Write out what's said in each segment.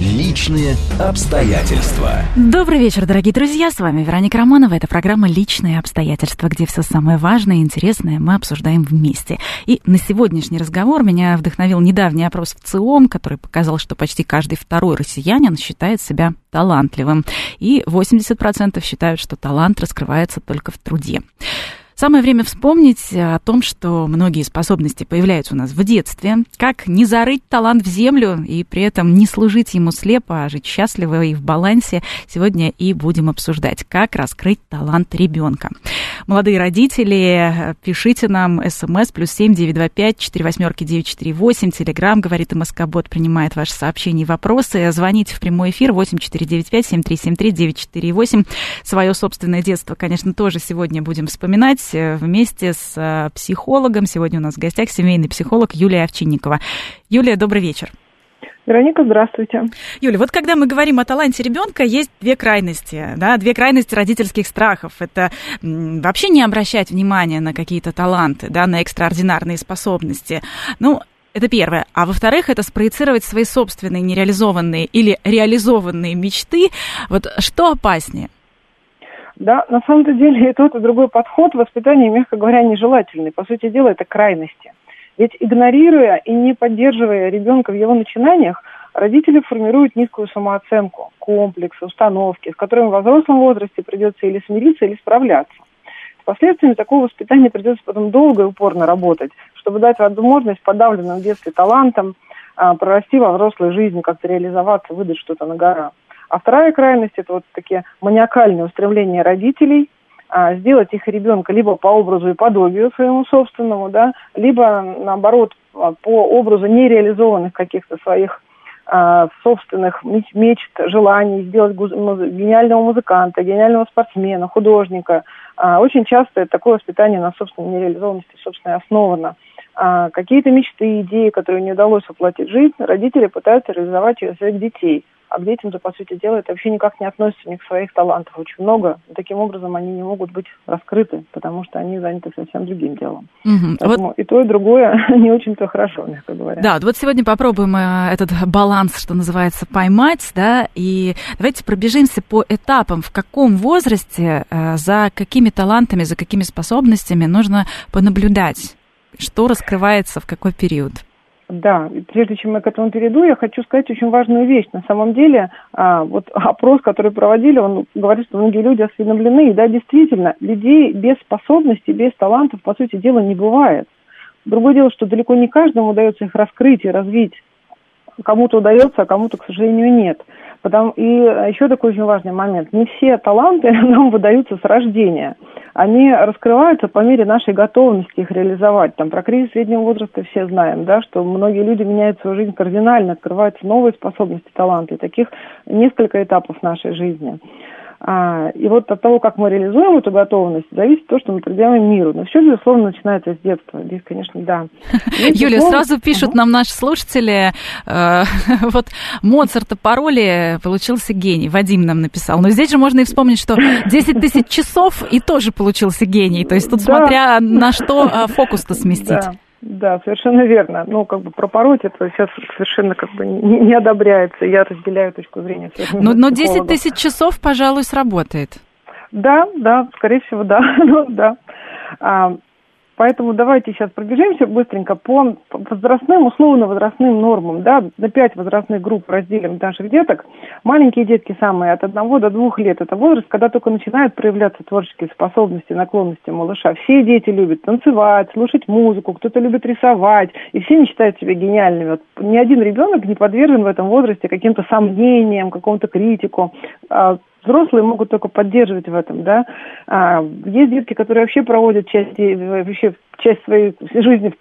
Личные обстоятельства. Добрый вечер, дорогие друзья. С вами Вероника Романова. Это программа «Личные обстоятельства», где все самое важное и интересное мы обсуждаем вместе. И на сегодняшний разговор меня вдохновил недавний опрос в ЦИОМ, который показал, что почти каждый второй россиянин считает себя талантливым. И 80% считают, что талант раскрывается только в труде. Самое время вспомнить о том, что многие способности появляются у нас в детстве, как не зарыть талант в землю и при этом не служить ему слепо, а жить счастливо и в балансе. Сегодня и будем обсуждать, как раскрыть талант ребенка. Молодые родители, пишите нам смс плюс семь девять два пять четыре восьмерки девять четыре восемь. Телеграмм, говорит МСК Бот, принимает ваши сообщения и вопросы. Звоните в прямой эфир восемь четыре девять пять семь три семь три девять четыре восемь. Свое собственное детство, конечно, тоже сегодня будем вспоминать Э, вместе с э, психологом. Сегодня у нас в гостях семейный психолог Юлия Овчинникова. Юлия, добрый вечер. Вероника, здравствуйте. Юля, вот когда мы говорим о таланте ребенка, есть две крайности, да, две крайности родительских страхов. Это вообще не обращать внимания на какие-то таланты, да, на экстраординарные способности. Ну, это первое. А во-вторых, это спроецировать свои собственные нереализованные или реализованные мечты. Вот что опаснее? Да, на самом-то деле и тот, и другой подход воспитания, мягко говоря, нежелательный. По сути дела, это крайности. Ведь игнорируя и не поддерживая ребенка в его начинаниях, родители формируют низкую самооценку, комплексы, установки, с которыми во взрослом возрасте придется или смириться, или справляться. С последствиями такого воспитания придется потом долго и упорно работать, чтобы дать возможность подавленным в детстве талантам а, прорасти во взрослой жизни, как-то реализоваться, выдать что-то на гора. А вторая крайность – это вот такие маниакальные устремления родителей а, сделать их ребенка либо по образу и подобию своему собственному, да, либо, наоборот, а, по образу нереализованных каких-то своих а, собственных мечт, желаний, сделать гениального музыканта, гениального спортсмена, художника. Очень часто такое воспитание на собственной нереализованности, собственно, основано. Какие-то мечты, идеи, которые не удалось воплотить в жизнь, родители пытаются реализовать через своих детей – а к детям-то, по сути дела, это вообще никак не относится ни к своих талантов. Очень много. Таким образом они не могут быть раскрыты, потому что они заняты совсем другим делом. Угу. Поэтому вот... и то, и другое не очень-то хорошо, мягко говоря. Да, вот сегодня попробуем э, этот баланс, что называется, поймать, да, и давайте пробежимся по этапам, в каком возрасте, э, за какими талантами, за какими способностями нужно понаблюдать, что раскрывается в какой период. Да, прежде чем я к этому перейду, я хочу сказать очень важную вещь. На самом деле, а, вот опрос, который проводили, он говорит, что многие люди осведомлены. И да, действительно, людей без способностей, без талантов, по сути дела, не бывает. Другое дело, что далеко не каждому удается их раскрыть и развить. Кому-то удается, а кому-то, к сожалению, нет. Потому, и еще такой очень важный момент. Не все таланты нам выдаются с рождения. Они раскрываются по мере нашей готовности их реализовать. Там про кризис среднего возраста все знаем, да, что многие люди меняют свою жизнь кардинально, открываются новые способности, таланты. Таких несколько этапов нашей жизни. А, и вот от того, как мы реализуем эту готовность, зависит то, что мы предъявим миру. Но все, безусловно, начинается с детства. Здесь, конечно, да. Юлия, сразу пишут нам наши слушатели, э, вот Моцарта пароли получился гений. Вадим нам написал. Но здесь же можно и вспомнить, что 10 тысяч часов и тоже получился гений. То есть тут смотря на что э, фокус-то сместить. Да, совершенно верно. Ну, как бы пропороть это сейчас совершенно как бы не, не одобряется. Я разделяю точку зрения. Но, но 10 тысяч часов, пожалуй, сработает. Да, да, скорее всего, да. ну, да. А, Поэтому давайте сейчас пробежимся быстренько по возрастным, условно-возрастным нормам. Да, на пять возрастных групп разделим наших деток. Маленькие детки самые от одного до двух лет. Это возраст, когда только начинают проявляться творческие способности, наклонности малыша. Все дети любят танцевать, слушать музыку, кто-то любит рисовать. И все не считают себя гениальными. Вот ни один ребенок не подвержен в этом возрасте каким-то сомнениям, какому-то критику. Взрослые могут только поддерживать в этом, да. А, есть детки, которые вообще проводят часть, вообще часть своей жизни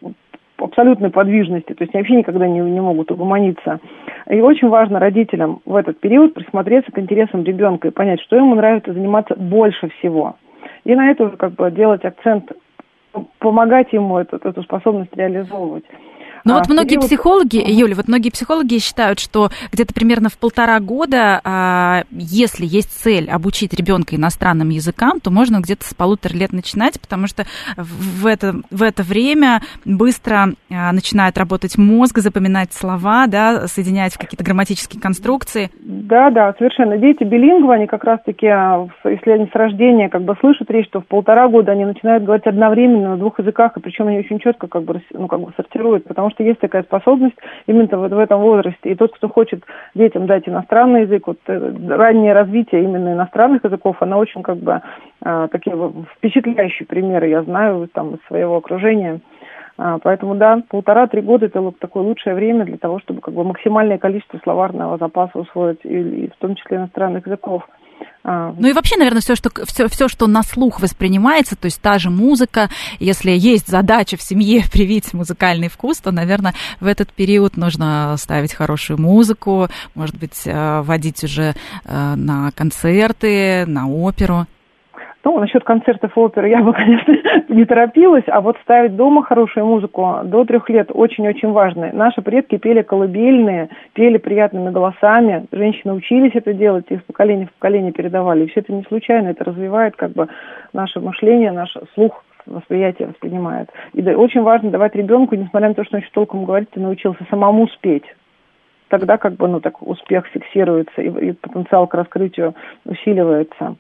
в абсолютной подвижности, то есть они вообще никогда не, не могут угомониться. И очень важно родителям в этот период присмотреться к интересам ребенка и понять, что ему нравится заниматься больше всего. И на это как бы делать акцент, помогать ему эту, эту способность реализовывать. Ну вот многие период... психологи, Юля, вот многие психологи считают, что где-то примерно в полтора года, а, если есть цель обучить ребенка иностранным языкам, то можно где-то с полутора лет начинать, потому что в это, в это время быстро а, начинает работать мозг, запоминать слова, да, соединять в какие-то грамматические конструкции. Да, да, совершенно. Дети билингвы, они как раз-таки, а, если они с рождения как бы слышат речь, то в полтора года они начинают говорить одновременно на двух языках, и причем они очень четко как бы, ну, как бы сортируют, потому что есть такая способность именно в, в этом возрасте. И тот, кто хочет детям дать иностранный язык, вот э, раннее развитие именно иностранных языков, она очень как бы а, такие впечатляющие примеры я знаю там из своего окружения. А, поэтому да, полтора-три года это такое лучшее время для того, чтобы как бы максимальное количество словарного запаса усвоить, и, и в том числе иностранных языков. А, ну и вообще, наверное, все что, все, все, что на слух воспринимается, то есть та же музыка, если есть задача в семье привить музыкальный вкус, то, наверное, в этот период нужно ставить хорошую музыку, может быть, э, водить уже э, на концерты, на оперу. Ну, насчет концертов оперы я бы, конечно, не торопилась, а вот ставить дома хорошую музыку до трех лет очень-очень важно. Наши предки пели колыбельные, пели приятными голосами, женщины учились это делать, из поколения в поколение передавали. И все это не случайно, это развивает как бы наше мышление, наш слух восприятие воспринимает. И да, очень важно давать ребенку, несмотря на то, что он еще толком говорит, ты научился самому спеть тогда как бы, ну, так успех фиксируется и, и потенциал к раскрытию усиливается.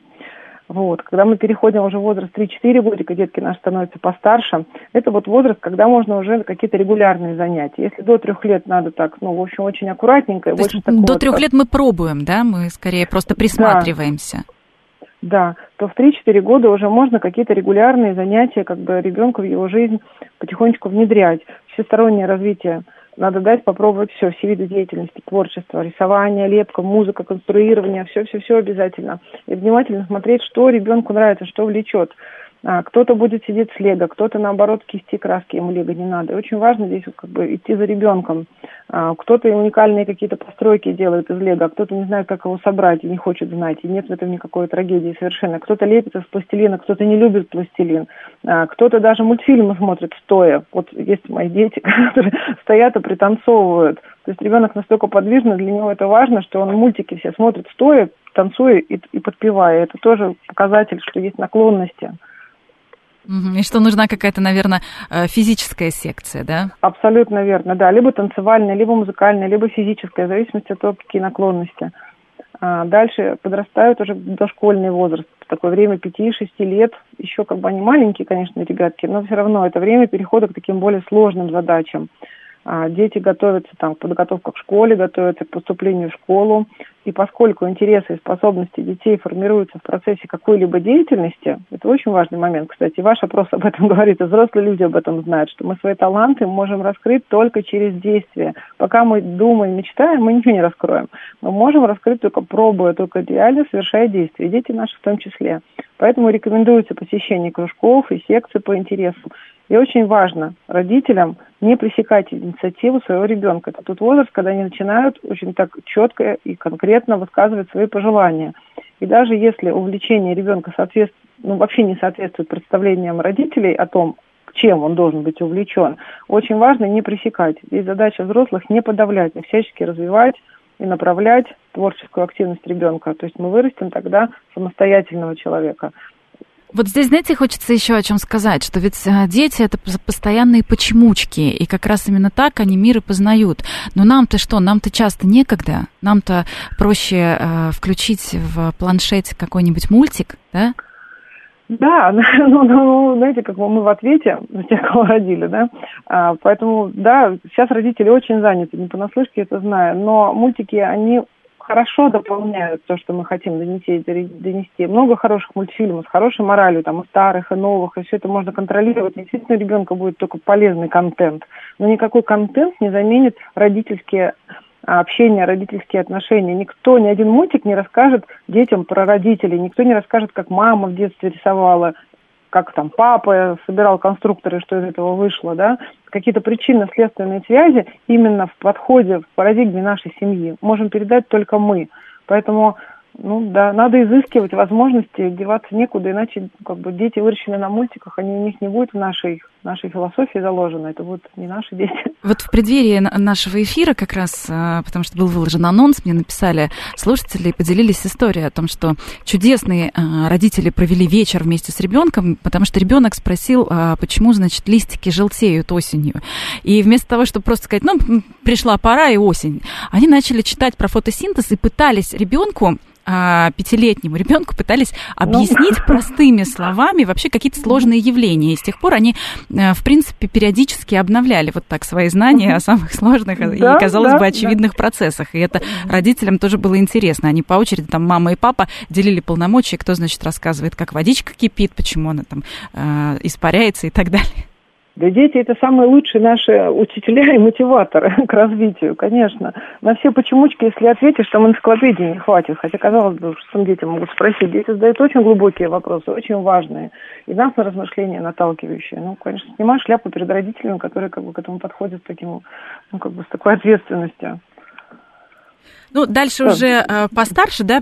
Вот. Когда мы переходим уже в возраст 3-4 годика, детки наши становятся постарше, это вот возраст, когда можно уже какие-то регулярные занятия. Если до трех лет надо так, ну, в общем, очень аккуратненько. То есть до трех лет мы пробуем, да? Мы скорее просто присматриваемся. Да, то в 3-4 года уже можно какие-то регулярные занятия как бы ребенка в его жизнь потихонечку внедрять. Всестороннее развитие надо дать попробовать все, все виды деятельности, творчество, рисование, лепка, музыка, конструирование, все-все-все обязательно. И внимательно смотреть, что ребенку нравится, что влечет. А, кто-то будет сидеть с лего, кто-то наоборот кисти краски, ему лего не надо. И очень важно здесь как бы идти за ребенком. А, кто-то уникальные какие-то постройки делает из лего, а кто-то не знает, как его собрать и не хочет знать, и нет в этом никакой трагедии совершенно. Кто-то лепит из пластилина, кто-то не любит пластилин, а, кто-то даже мультфильмы смотрит стоя. Вот есть мои дети, которые стоят и пританцовывают. То есть ребенок настолько подвижный, для него это важно, что он мультики все смотрит стоя, танцуя и, и подпевая. Это тоже показатель, что есть наклонности. И что нужна какая-то, наверное, э, физическая секция, да? Абсолютно верно, да. Либо танцевальная, либо музыкальная, либо физическая, в зависимости от того, какие наклонности. А дальше подрастают уже дошкольный возраст, такое время 5-6 лет, еще как бы они маленькие, конечно, ребятки, но все равно это время перехода к таким более сложным задачам. А, дети готовятся там к подготовке к школе, готовятся к поступлению в школу. И поскольку интересы и способности детей формируются в процессе какой-либо деятельности, это очень важный момент, кстати, ваш опрос об этом говорит, и взрослые люди об этом знают, что мы свои таланты можем раскрыть только через действие. Пока мы думаем, мечтаем, мы ничего не раскроем. Мы можем раскрыть только пробуя, только реально совершая действия, дети наши в том числе. Поэтому рекомендуется посещение кружков и секций по интересам. И очень важно родителям не пресекать инициативу своего ребенка. Это тот возраст, когда они начинают очень так четко и конкретно высказывать свои пожелания. И даже если увлечение ребенка соответствует, ну, вообще не соответствует представлениям родителей о том, чем он должен быть увлечен, очень важно не пресекать. Здесь задача взрослых не подавлять, а всячески развивать и направлять творческую активность ребенка. То есть мы вырастим тогда самостоятельного человека. Вот здесь, знаете, хочется еще о чем сказать, что ведь э, дети это постоянные почемучки, и как раз именно так они мир и познают. Но нам-то что? Нам-то часто некогда. Нам-то проще э, включить в планшете какой-нибудь мультик, да? Да, ну, ну, знаете, как мы в ответе за тех, кого родили, да, а, поэтому, да, сейчас родители очень заняты, не понаслышке это знаю, но мультики, они хорошо дополняют то, что мы хотим донести, донести. Много хороших мультфильмов с хорошей моралью, там, и старых, и новых, и все это можно контролировать. Действительно, у ребенка будет только полезный контент. Но никакой контент не заменит родительские а, общение, родительские отношения. Никто, ни один мультик не расскажет детям про родителей, никто не расскажет, как мама в детстве рисовала, как там папа собирал конструкторы, что из этого вышло, да, какие-то причинно-следственные связи именно в подходе, в парадигме нашей семьи можем передать только мы. Поэтому, ну да, надо изыскивать возможности, деваться некуда, иначе как бы дети, выращенные на мультиках, они у них не будет в нашей нашей философии заложено. Это будут не наши дети. Вот в преддверии нашего эфира как раз, а, потому что был выложен анонс, мне написали слушатели и поделились историей о том, что чудесные а, родители провели вечер вместе с ребенком, потому что ребенок спросил, а, почему, значит, листики желтеют осенью. И вместо того, чтобы просто сказать, ну, пришла пора и осень, они начали читать про фотосинтез и пытались ребенку а, пятилетнему ребенку пытались объяснить ну. простыми словами вообще какие-то сложные явления. И с тех пор они, э, в принципе, периодически обновляли вот так свои знания о самых сложных да, и, казалось да, бы, очевидных да. процессах. И это родителям тоже было интересно. Они по очереди, там, мама и папа делили полномочия, кто, значит, рассказывает, как водичка кипит, почему она там э, испаряется и так далее. Да дети это самые лучшие наши учителя и мотиваторы к развитию, конечно. На все почемучки, если ответишь, там энциклопедии не хватит. Хотя, казалось бы, что детям могут спросить. Дети задают очень глубокие вопросы, очень важные. И нас на размышления наталкивающие. Ну, конечно, снимаешь шляпу перед родителями, которые как бы к этому подходят таким, ну, как бы с такой ответственностью. Ну, дальше да. уже э, постарше, да,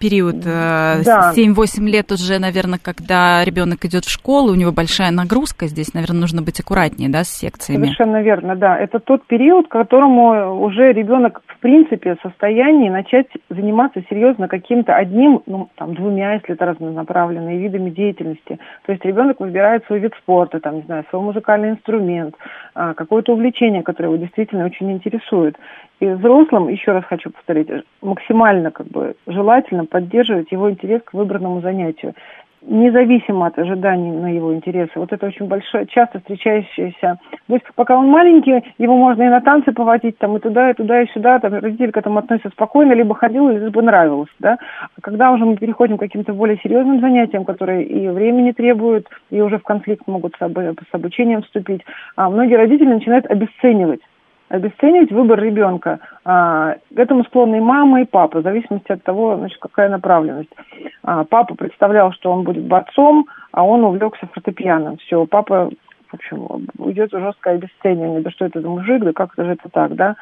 период, э, да. 7-8 лет уже, наверное, когда ребенок идет в школу, у него большая нагрузка, здесь, наверное, нужно быть аккуратнее, да, с секциями. Совершенно верно, да. Это тот период, к которому уже ребенок, в принципе, в состоянии начать заниматься серьезно каким-то одним, ну, там, двумя, если это разнонаправленные видами деятельности. То есть ребенок выбирает свой вид спорта, там, не знаю, свой музыкальный инструмент, а, какое-то увлечение, которое его действительно очень интересует. И взрослым, еще раз хочу повторить, максимально как бы желательно поддерживать его интерес к выбранному занятию независимо от ожиданий на его интересы. Вот это очень большое, часто встречающееся. То есть пока он маленький, его можно и на танцы поводить, там, и туда, и туда, и сюда, там, родители к этому относятся спокойно, либо ходил, либо нравилось, да. А когда уже мы переходим к каким-то более серьезным занятиям, которые и времени требуют, и уже в конфликт могут с, об, с обучением вступить, а многие родители начинают обесценивать обесценивать выбор ребенка. А, к этому склонны и мама, и папа, в зависимости от того, значит, какая направленность. А, папа представлял, что он будет борцом, а он увлекся фортепиано. Все, папа, в общем, уйдет в жесткое обесценивание. Да что это за мужик, да как это же это так, да?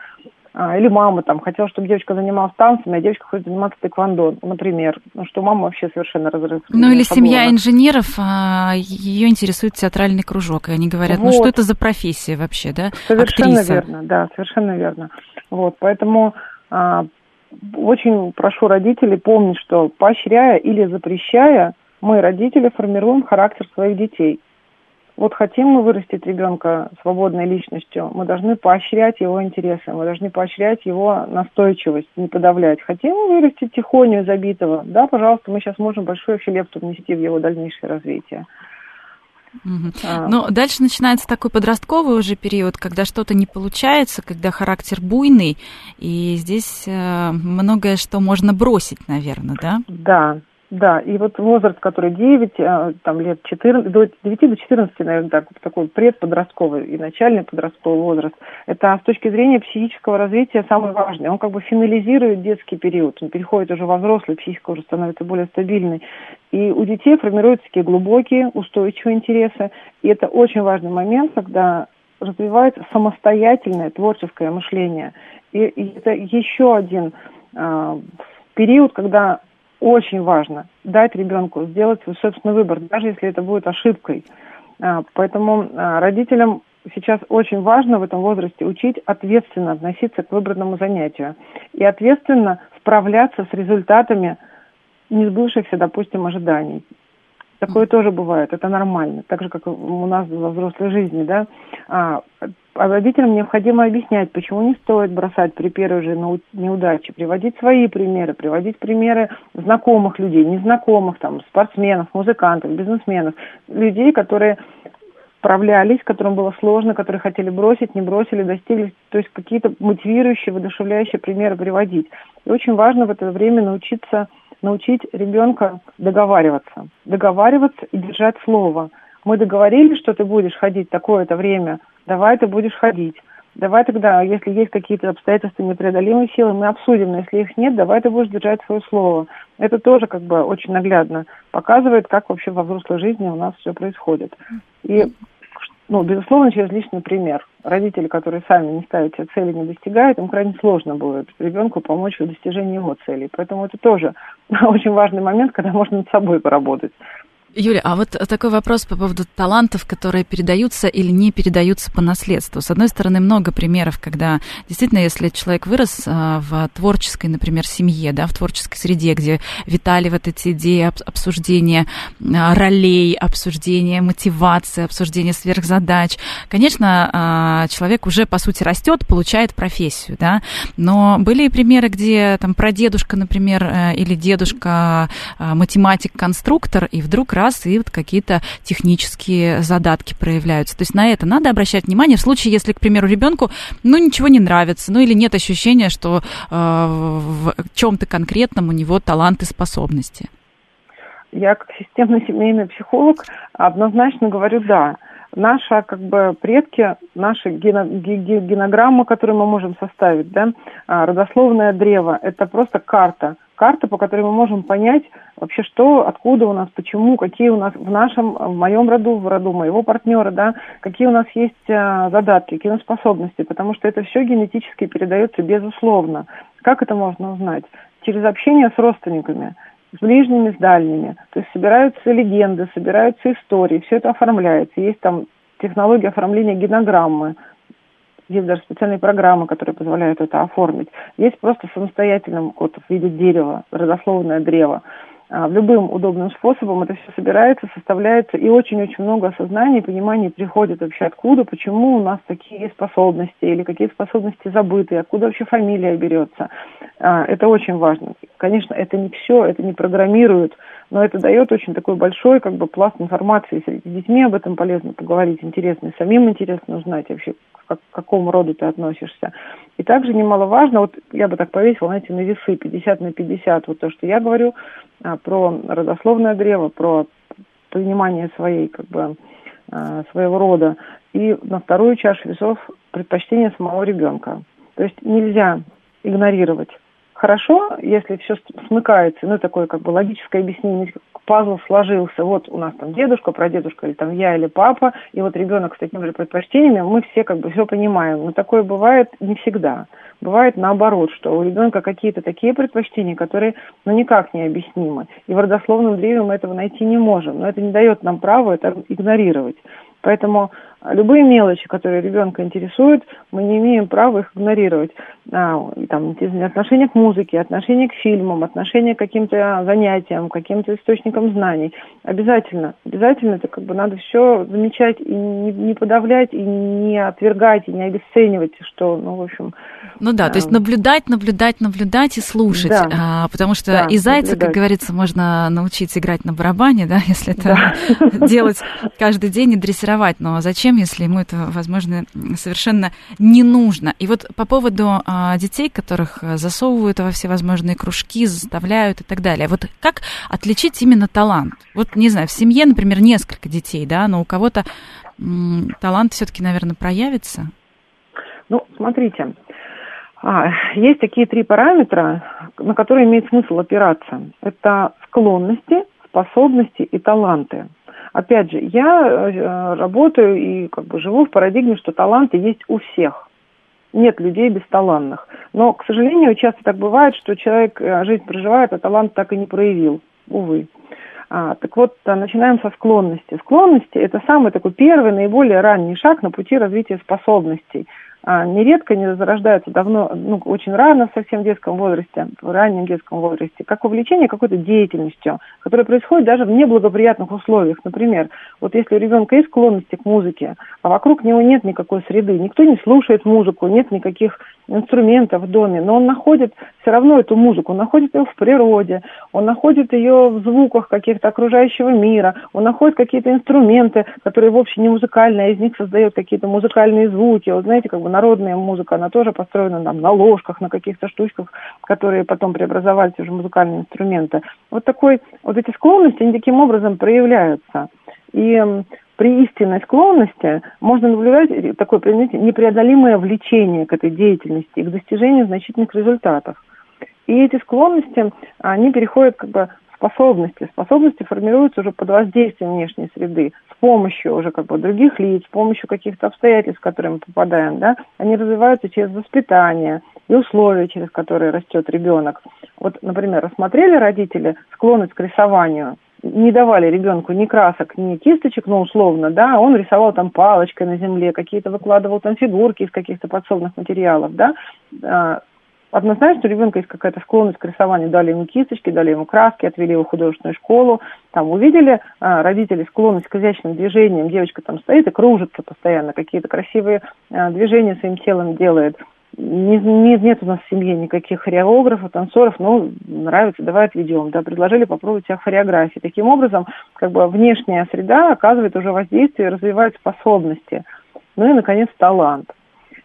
А, или мама там хотела, чтобы девочка занималась танцами, а девочка хочет заниматься тэквондо, например. Ну, что мама вообще совершенно разрыв. Ну, или шаблона. семья инженеров, а, ее интересует театральный кружок, и они говорят, вот. ну, что это за профессия вообще, да? Совершенно Актриса. верно, да, совершенно верно. Вот, поэтому а, очень прошу родителей помнить, что поощряя или запрещая, мы, родители, формируем характер своих детей. Вот хотим мы вырастить ребенка свободной личностью, мы должны поощрять его интересы, мы должны поощрять его настойчивость, не подавлять. Хотим вырастить тихоню забитого, да, пожалуйста, мы сейчас можем большую вообще лепту внести в его дальнейшее развитие. Угу. А. Но дальше начинается такой подростковый уже период, когда что-то не получается, когда характер буйный, и здесь э, многое что можно бросить, наверное, да? Да, да, и вот возраст, который 9, э, там лет 14, до 9 до 14, наверное, так, такой предподростковый и начальный подростковый возраст, это с точки зрения психического развития самый важный. Он как бы финализирует детский период, он переходит уже во взрослый, психика уже становится более стабильной. И у детей формируются такие глубокие, устойчивые интересы. И это очень важный момент, когда развивается самостоятельное творческое мышление. И, и это еще один э, период, когда очень важно дать ребенку сделать свой собственный выбор, даже если это будет ошибкой. А, поэтому а, родителям сейчас очень важно в этом возрасте учить ответственно относиться к выбранному занятию и ответственно справляться с результатами несбывшихся, допустим, ожиданий. Такое тоже бывает, это нормально, так же, как у нас во взрослой жизни, да. А, а родителям необходимо объяснять, почему не стоит бросать при первой же неудаче, приводить свои примеры, приводить примеры знакомых людей, незнакомых, там, спортсменов, музыкантов, бизнесменов, людей, которые справлялись, которым было сложно, которые хотели бросить, не бросили, достигли, то есть какие-то мотивирующие, воодушевляющие примеры приводить. И очень важно в это время научиться, научить ребенка договариваться, договариваться и держать слово. Мы договорились, что ты будешь ходить такое-то время – давай ты будешь ходить. Давай тогда, если есть какие-то обстоятельства непреодолимой силы, мы обсудим, но если их нет, давай ты будешь держать свое слово. Это тоже как бы очень наглядно показывает, как вообще во взрослой жизни у нас все происходит. И, ну, безусловно, через личный пример. Родители, которые сами не ставят себе цели, не достигают, им крайне сложно будет ребенку помочь в достижении его целей. Поэтому это тоже очень важный момент, когда можно над собой поработать Юля, а вот такой вопрос по поводу талантов, которые передаются или не передаются по наследству. С одной стороны, много примеров, когда действительно, если человек вырос а, в творческой, например, семье, да, в творческой среде, где витали вот эти идеи обсуждения а, ролей, обсуждения мотивации, обсуждения сверхзадач, конечно, а, человек уже, по сути, растет, получает профессию, да, но были и примеры, где там прадедушка, например, э, или дедушка математик-конструктор, и вдруг раз и вот какие-то технические задатки проявляются. То есть на это надо обращать внимание в случае, если, к примеру, ребенку, ну, ничего не нравится, ну, или нет ощущения, что э, в чем-то конкретном у него талант и способности. Я как системный семейный психолог однозначно говорю «да». Наши как бы предки, наша генограмма, которую мы можем составить, да, а, родословное древо, это просто карта – карта, по которой мы можем понять вообще, что, откуда у нас, почему, какие у нас в нашем, в моем роду, в роду моего партнера, да, какие у нас есть э, задатки, какие у нас способности, потому что это все генетически передается безусловно. Как это можно узнать? Через общение с родственниками, с ближними, с дальними. То есть собираются легенды, собираются истории, все это оформляется. Есть там технология оформления генограммы, есть даже специальные программы, которые позволяют это оформить. Есть просто самостоятельным вот, в виде дерева, родословное древо. А, любым удобным способом это все собирается, составляется, и очень-очень много осознания и понимания приходит вообще откуда, почему у нас такие способности, или какие способности забыты, откуда вообще фамилия берется. А, это очень важно. Конечно, это не все, это не программирует, но это дает очень такой большой как бы пласт информации. С детьми об этом полезно поговорить, интересно, и самим интересно узнать вообще, к какому роду ты относишься. И также немаловажно, вот я бы так повесила, знаете, на весы 50 на 50, вот то, что я говорю, а, про родословное древо, про понимание своей, как бы, а, своего рода. И на вторую чашу весов предпочтение самого ребенка. То есть нельзя игнорировать. Хорошо, если все смыкается, ну, такое как бы логическое объяснение, пазл сложился, вот у нас там дедушка, прадедушка, или там я, или папа, и вот ребенок с такими же предпочтениями, мы все как бы все понимаем. Но такое бывает не всегда. Бывает наоборот, что у ребенка какие-то такие предпочтения, которые ну, никак не объяснимы. И в родословном древе мы этого найти не можем. Но это не дает нам права это игнорировать. Поэтому любые мелочи, которые ребенка интересуют, мы не имеем права их игнорировать. А, там, отношение к музыке, отношение к фильмам, отношение к каким-то занятиям, каким-то источникам знаний. Обязательно, обязательно это как бы надо все замечать и не, не подавлять, и не отвергать, и не обесценивать, что, ну, в общем... Ну да, а, то есть наблюдать, наблюдать, наблюдать и слушать, да, а, потому что да, и зайца, наблюдать. как говорится, можно научить играть на барабане, да, если это да. делать каждый день и дрессировать, но зачем зачем, если ему это, возможно, совершенно не нужно. И вот по поводу а, детей, которых э, засовывают во всевозможные кружки, заставляют и так далее. Вот как отличить именно талант? Вот, не знаю, в семье, например, несколько детей, да, но у кого-то м, талант все-таки, наверное, проявится. Ну, смотрите, а, есть такие три параметра, на которые имеет смысл опираться. Это склонности, способности и таланты. Опять же, я э, работаю и как бы живу в парадигме, что таланты есть у всех. Нет людей бесталанных. Но, к сожалению, часто так бывает, что человек э, жизнь проживает, а талант так и не проявил. Увы. А, так вот, а, начинаем со склонности. Склонности – это самый такой первый, наиболее ранний шаг на пути развития способностей – нередко не зарождаются давно, ну, очень рано, в совсем детском возрасте, в раннем детском возрасте, как увлечение какой-то деятельностью, которая происходит даже в неблагоприятных условиях. Например, вот если у ребенка есть склонности к музыке, а вокруг него нет никакой среды, никто не слушает музыку, нет никаких инструментов в доме, но он находит все равно эту музыку, он находит ее в природе, он находит ее в звуках каких-то окружающего мира, он находит какие-то инструменты, которые вовсе не музыкальные, а из них создает какие-то музыкальные звуки. Вот знаете, как бы народная музыка, она тоже построена там, на ложках, на каких-то штучках, которые потом преобразовались уже в музыкальные инструменты. Вот такой, вот эти склонности, они таким образом проявляются. И при истинной склонности можно наблюдать такое непреодолимое влечение к этой деятельности и к достижению значительных результатов. И эти склонности, они переходят как бы способности. Способности формируются уже под воздействием внешней среды, с помощью уже как бы других лиц, с помощью каких-то обстоятельств, в которые мы попадаем. Да? Они развиваются через воспитание и условия, через которые растет ребенок. Вот, например, рассмотрели родители склонность к рисованию – не давали ребенку ни красок, ни кисточек, ну, условно, да, он рисовал там палочкой на земле, какие-то выкладывал там фигурки из каких-то подсобных материалов, да, а, однозначно у ребенка есть какая-то склонность к рисованию, дали ему кисточки, дали ему краски, отвели его в художественную школу, там увидели а, родители склонность к изящным движениям, девочка там стоит и кружится постоянно, какие-то красивые а, движения своим телом делает, не, не, нет у нас в семье никаких хореографов, танцоров, но нравится, давай отведем, да, предложили попробовать себя в хореографии. Таким образом, как бы внешняя среда оказывает уже воздействие, развивает способности. Ну и, наконец, талант.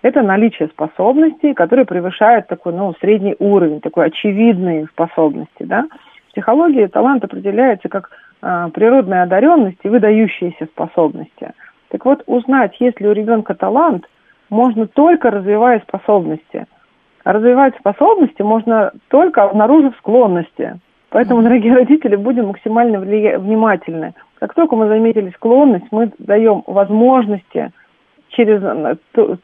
Это наличие способностей, которые превышают такой, ну, средний уровень, такой очевидные способности, да. В психологии талант определяется как а, природная одаренность и выдающиеся способности. Так вот, узнать, есть ли у ребенка талант – можно только развивая способности. А развивать способности можно только обнаружив склонности. Поэтому, дорогие родители, будем максимально внимательны. Как только мы заметили склонность, мы даем возможности через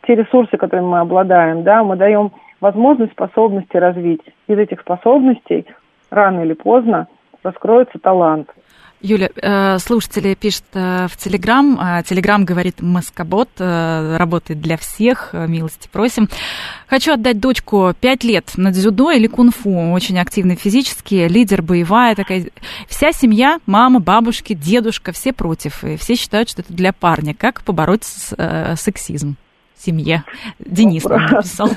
те ресурсы, которыми мы обладаем, да, мы даем возможность способности развить. Из этих способностей рано или поздно раскроется талант. Юля, э, слушатели пишут э, в Телеграм. Э, Телеграм говорит, Маскобот работает для всех, милости просим. Хочу отдать дочку 5 лет на дзюдо или кунг-фу. Очень активный физически, лидер боевая такая. Вся семья, мама, бабушки, дедушка, все против. И все считают, что это для парня. Как побороть сексизм в семье? Денис написал.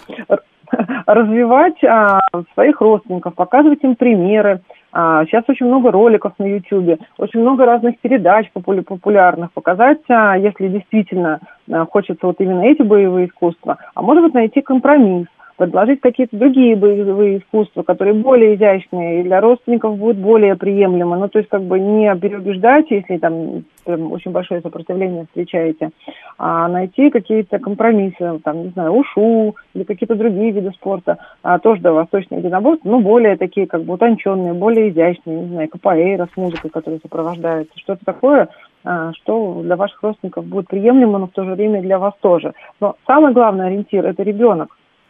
Развивать а, своих родственников, показывать им примеры, сейчас очень много роликов на YouTube, очень много разных передач популярных. Показать, а, если действительно а, хочется вот именно эти боевые искусства, а может быть найти компромисс предложить какие-то другие боевые искусства, которые более изящные и для родственников будут более приемлемы. Ну, то есть, как бы не переубеждать, если там прям очень большое сопротивление встречаете, а найти какие-то компромиссы, там, не знаю, ушу или какие-то другие виды спорта, а тоже, да, восточные единоборства, ну, более такие, как бы утонченные, более изящные, не знаю, капоэйра с музыкой, которая сопровождается, что-то такое, а, что для ваших родственников будет приемлемо, но в то же время для вас тоже. Но самый главный ориентир – это ребенок.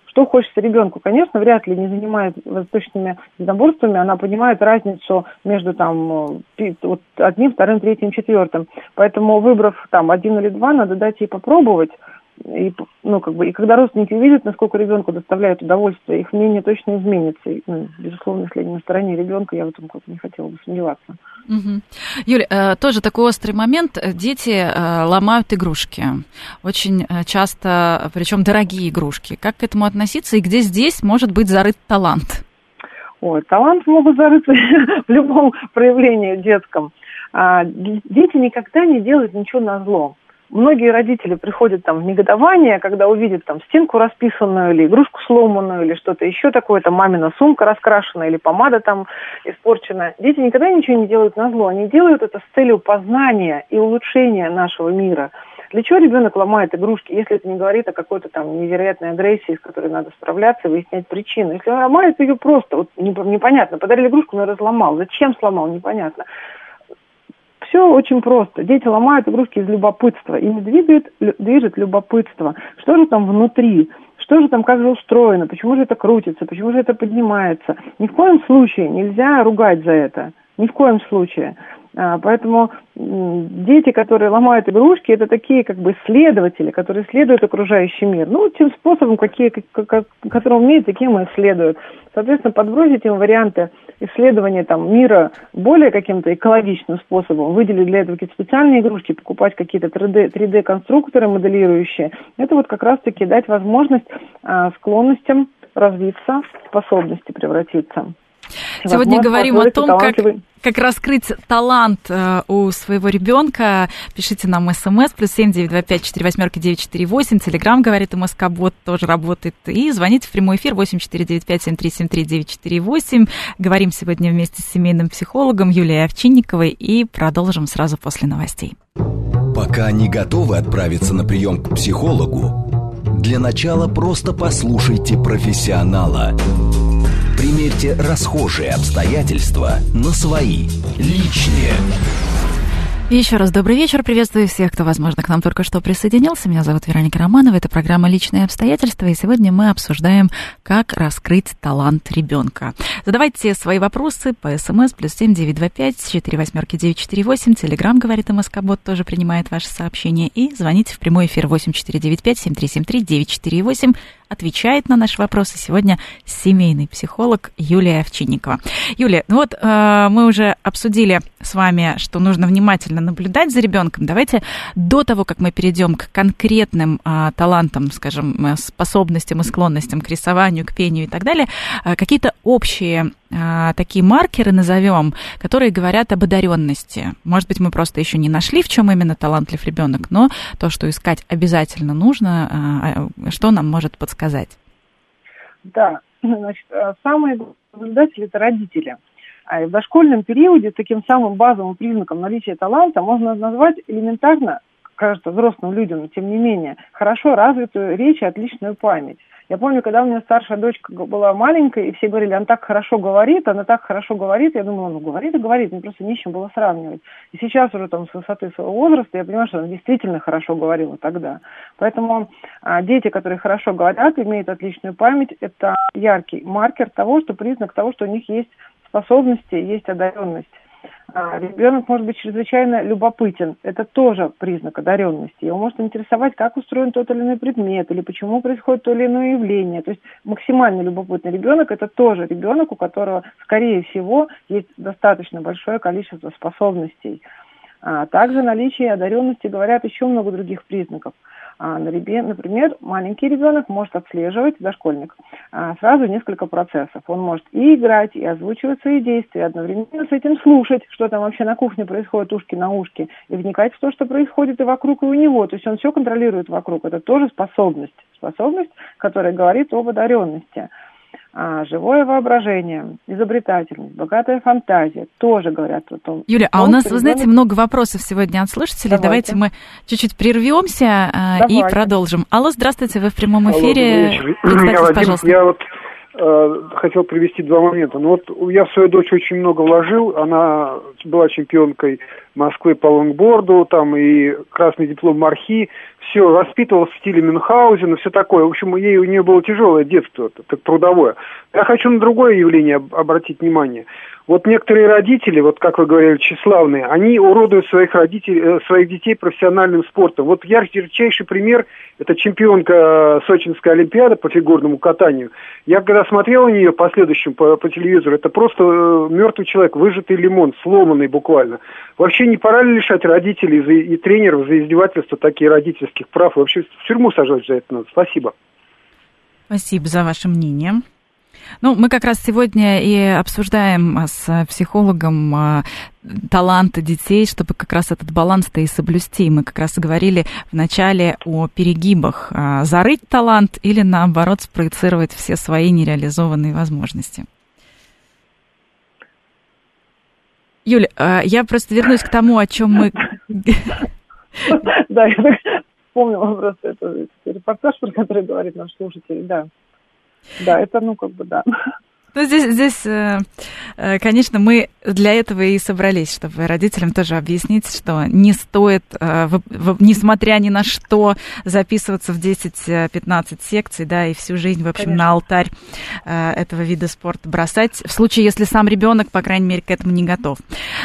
Что хочется ребенку? Конечно, вряд ли не занимает восточными единоборствами, она понимает разницу между там э, вот, одним, вторым, третьим, четвертым. Поэтому, выбрав там один или два, надо дать ей попробовать, и, ну, как бы, и когда родственники увидят, насколько ребенку доставляет удовольствие, их мнение точно изменится. И, ну, безусловно, если они на стороне ребенка, я в этом как не хотела бы сомневаться. Угу. Юля, э, тоже такой острый момент. Дети э, ломают игрушки. Очень э, часто, причем дорогие игрушки. Как к этому относиться и где здесь может быть зарыт талант? Ой, талант могут зарыться в любом проявлении детском. А, дети никогда не делают ничего на зло многие родители приходят там в негодование, когда увидят там стенку расписанную или игрушку сломанную или что-то еще такое, там мамина сумка раскрашена или помада там испорчена. Дети никогда ничего не делают на зло, они делают это с целью познания и улучшения нашего мира. Для чего ребенок ломает игрушки, если это не говорит о какой-то там невероятной агрессии, с которой надо справляться, выяснять причину. Если он ломает ее просто, вот непонятно, подарили игрушку, но разломал. Зачем сломал, непонятно все очень просто. Дети ломают игрушки из любопытства. Ими двигает, движет любопытство. Что же там внутри? Что же там, как же устроено? Почему же это крутится? Почему же это поднимается? Ни в коем случае нельзя ругать за это. Ни в коем случае. А, поэтому дети, которые ломают игрушки, это такие как бы исследователи, которые исследуют окружающий мир. Ну, тем способом, какие, как, который умеют, таким и исследуют. Соответственно, подбросить им варианты исследования там, мира более каким-то экологичным способом, выделить для этого какие-то специальные игрушки, покупать какие-то 3D, 3D-конструкторы моделирующие, это вот как раз-таки дать возможность а, склонностям развиться, способности превратиться. Сегодня говорим о том, как, как раскрыть талант э, у своего ребенка. Пишите нам смс, плюс семь девять два пять четыре восьмерки девять четыре восемь. Телеграмм, говорит МСК Бот, тоже работает. И звоните в прямой эфир восемь четыре девять пять семь три семь три девять четыре восемь. Говорим сегодня вместе с семейным психологом Юлией Овчинниковой и продолжим сразу после новостей. Пока не готовы отправиться на прием к психологу, для начала просто послушайте профессионала – Примерьте расхожие обстоятельства на свои, личные. Еще раз добрый вечер. Приветствую всех, кто, возможно, к нам только что присоединился. Меня зовут Вероника Романова. Это программа «Личные обстоятельства». И сегодня мы обсуждаем, как раскрыть талант ребенка. Задавайте свои вопросы по смс плюс семь девять два пять четыре восьмерки девять четыре восемь. Телеграмм, говорит МСК-бот, тоже принимает ваши сообщения. И звоните в прямой эфир восемь четыре девять пять семь три семь три девять четыре восемь отвечает на наши вопросы сегодня семейный психолог Юлия Овчинникова. Юлия, ну вот э, мы уже обсудили с вами, что нужно внимательно наблюдать за ребенком. Давайте до того, как мы перейдем к конкретным э, талантам, скажем, э, способностям и склонностям к рисованию, к пению и так далее, э, какие-то общие э, такие маркеры назовем, которые говорят об одаренности. Может быть, мы просто еще не нашли, в чем именно талантлив ребенок, но то, что искать обязательно нужно, э, что нам может подсказать сказать? Да, значит, э, самые наблюдатели – это родители. А в дошкольном периоде таким самым базовым признаком наличия таланта можно назвать элементарно, кажется, взрослым людям, но тем не менее, хорошо развитую речь и отличную память. Я помню, когда у меня старшая дочка была маленькая, и все говорили, она так хорошо говорит, она так хорошо говорит. Я думала, ну говорит и говорит, мне просто не с чем было сравнивать. И сейчас уже там с высоты своего возраста я понимаю, что она действительно хорошо говорила тогда. Поэтому а, дети, которые хорошо говорят, имеют отличную память, это яркий маркер того, что признак того, что у них есть способности, есть одаренность. А, ребенок может быть чрезвычайно любопытен. Это тоже признак одаренности. Его может интересовать, как устроен тот или иной предмет, или почему происходит то или иное явление. То есть максимально любопытный ребенок – это тоже ребенок, у которого, скорее всего, есть достаточно большое количество способностей. А также наличие одаренности говорят еще много других признаков – например, маленький ребенок может отслеживать, дошкольник, а, сразу несколько процессов. Он может и играть, и озвучивать свои действия, одновременно с этим слушать, что там вообще на кухне происходит ушки на ушки, и вникать в то, что происходит и вокруг, и у него. То есть он все контролирует вокруг. Это тоже способность. Способность, которая говорит об одаренности а, живое воображение, изобретательность, богатая фантазия тоже говорят о том. Юля, а у нас, вы знаете, много вопросов сегодня от слушателей. Давайте, Давайте мы чуть-чуть прервемся а, и продолжим. Алло, здравствуйте, вы в прямом эфире. Алло, я, Вадим, я вот э, хотел привести два момента. Ну вот я в свою дочь очень много вложил. Она была чемпионкой Москвы по лонгборду, там и красный диплом Мархи все, воспитывал в стиле Мюнхгаузена, все такое. В общем, ей, у нее было тяжелое детство, так трудовое. Я хочу на другое явление обратить внимание. Вот некоторые родители, вот как вы говорили, тщеславные, они уродуют своих родителей, э, своих детей профессиональным спортом. Вот ярчайший пример – это чемпионка э, Сочинской Олимпиады по фигурному катанию. Я когда смотрел на нее последующем по, по телевизору, это просто э, мертвый человек, выжатый лимон, сломанный буквально. Вообще не пора ли лишать родителей и тренеров за издевательство такие родительских прав? Вообще в тюрьму сажать за это надо. Спасибо. Спасибо за ваше мнение. Ну, мы как раз сегодня и обсуждаем с психологом а, таланты детей, чтобы как раз этот баланс-то и соблюсти. Мы как раз и говорили вначале о перегибах. А, зарыть талант или, наоборот, спроецировать все свои нереализованные возможности. Юля, а, я просто вернусь к тому, о чем мы... Да, я вспомнила просто этот репортаж, про который говорит наш слушатель, да. Да, это, ну, как бы, да. Ну, здесь, здесь, э, э, конечно, мы для этого и собрались, чтобы родителям тоже объяснить, что не стоит, э, несмотря ни на что, записываться в 10-15 секций, да, и всю жизнь, в общем, конечно. на алтарь этого вида спорта бросать, в случае, если сам ребенок, по крайней мере, к этому не готов.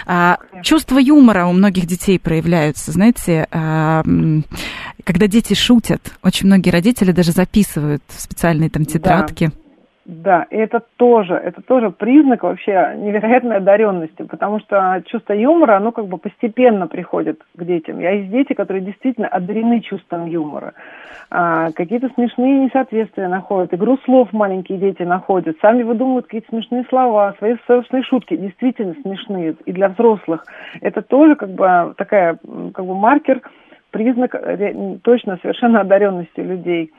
А, чувство юмора у многих детей проявляются, знаете, когда дети шутят, очень многие родители даже записывают в специальные там тетрадки. Да да, и это тоже, это тоже признак вообще невероятной одаренности, потому что чувство юмора, оно как бы постепенно приходит к детям. Я есть дети, которые действительно одарены чувством юмора. А, какие-то смешные несоответствия находят, игру слов маленькие дети находят, сами выдумывают какие-то смешные слова, свои собственные шутки, действительно смешные. И для взрослых это тоже как бы такая, как бы маркер, признак точно совершенно одаренности людей.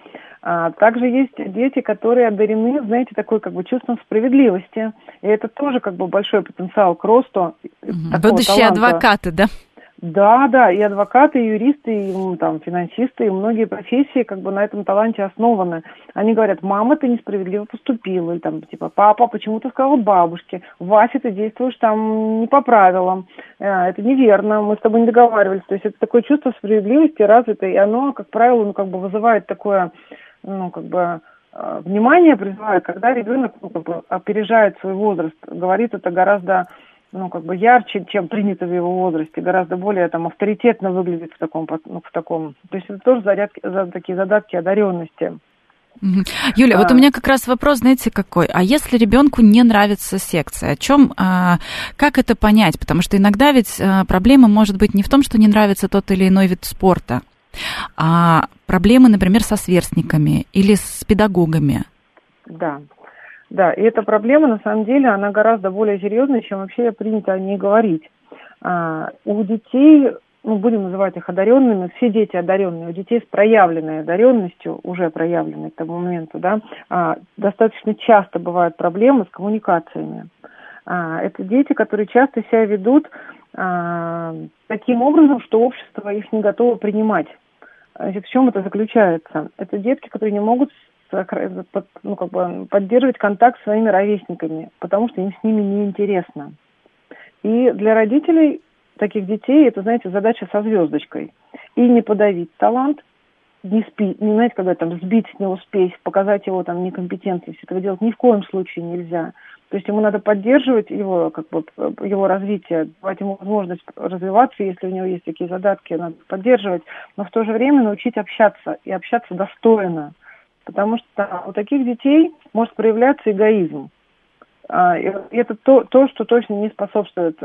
А также есть дети, которые одарены, знаете, такой как бы чувством справедливости. И это тоже как бы большой потенциал к росту. Будущие таланта. адвокаты, да? Да, да, и адвокаты, и юристы, и там, финансисты, и многие профессии как бы на этом таланте основаны. Они говорят, мама, ты несправедливо поступила, или там, типа, папа, почему ты сказал бабушке, Вася, ты действуешь там не по правилам, э, это неверно, мы с тобой не договаривались. То есть это такое чувство справедливости развитое, и оно, как правило, ну, как бы вызывает такое, ну, как бы, э, внимание призывает, когда ребенок ну, как бы опережает свой возраст, говорит это гораздо ну, как бы ярче, чем принято в его возрасте, гораздо более там авторитетно выглядит в таком, ну, в таком. То есть это тоже зарядки, за, такие задатки одаренности. Юля, а... вот у меня как раз вопрос, знаете, какой? А если ребенку не нравится секция, о чем, а, как это понять? Потому что иногда ведь а, проблема может быть не в том, что не нравится тот или иной вид спорта, а проблемы, например, со сверстниками или с педагогами. Да, да, и эта проблема, на самом деле, она гораздо более серьезная, чем вообще принято о ней говорить. А, у детей, ну, будем называть их одаренными, все дети одаренные, у детей с проявленной одаренностью, уже проявленной к тому моменту, да, а, достаточно часто бывают проблемы с коммуникациями. А, это дети, которые часто себя ведут а, таким образом, что общество их не готово принимать. Значит, в чем это заключается? Это детки, которые не могут ну, как бы поддерживать контакт с своими ровесниками, потому что им с ними неинтересно. И для родителей таких детей это, знаете, задача со звездочкой. И не подавить талант, не спи, не знаете, когда там сбить не успеть, показать его там некомпетентность. Этого делать ни в коем случае нельзя. То есть ему надо поддерживать его, как бы, его развитие, давать ему возможность развиваться, если у него есть такие задатки, надо поддерживать, но в то же время научить общаться и общаться достойно. Потому что у таких детей может проявляться эгоизм. А, и это то, то, что точно не способствует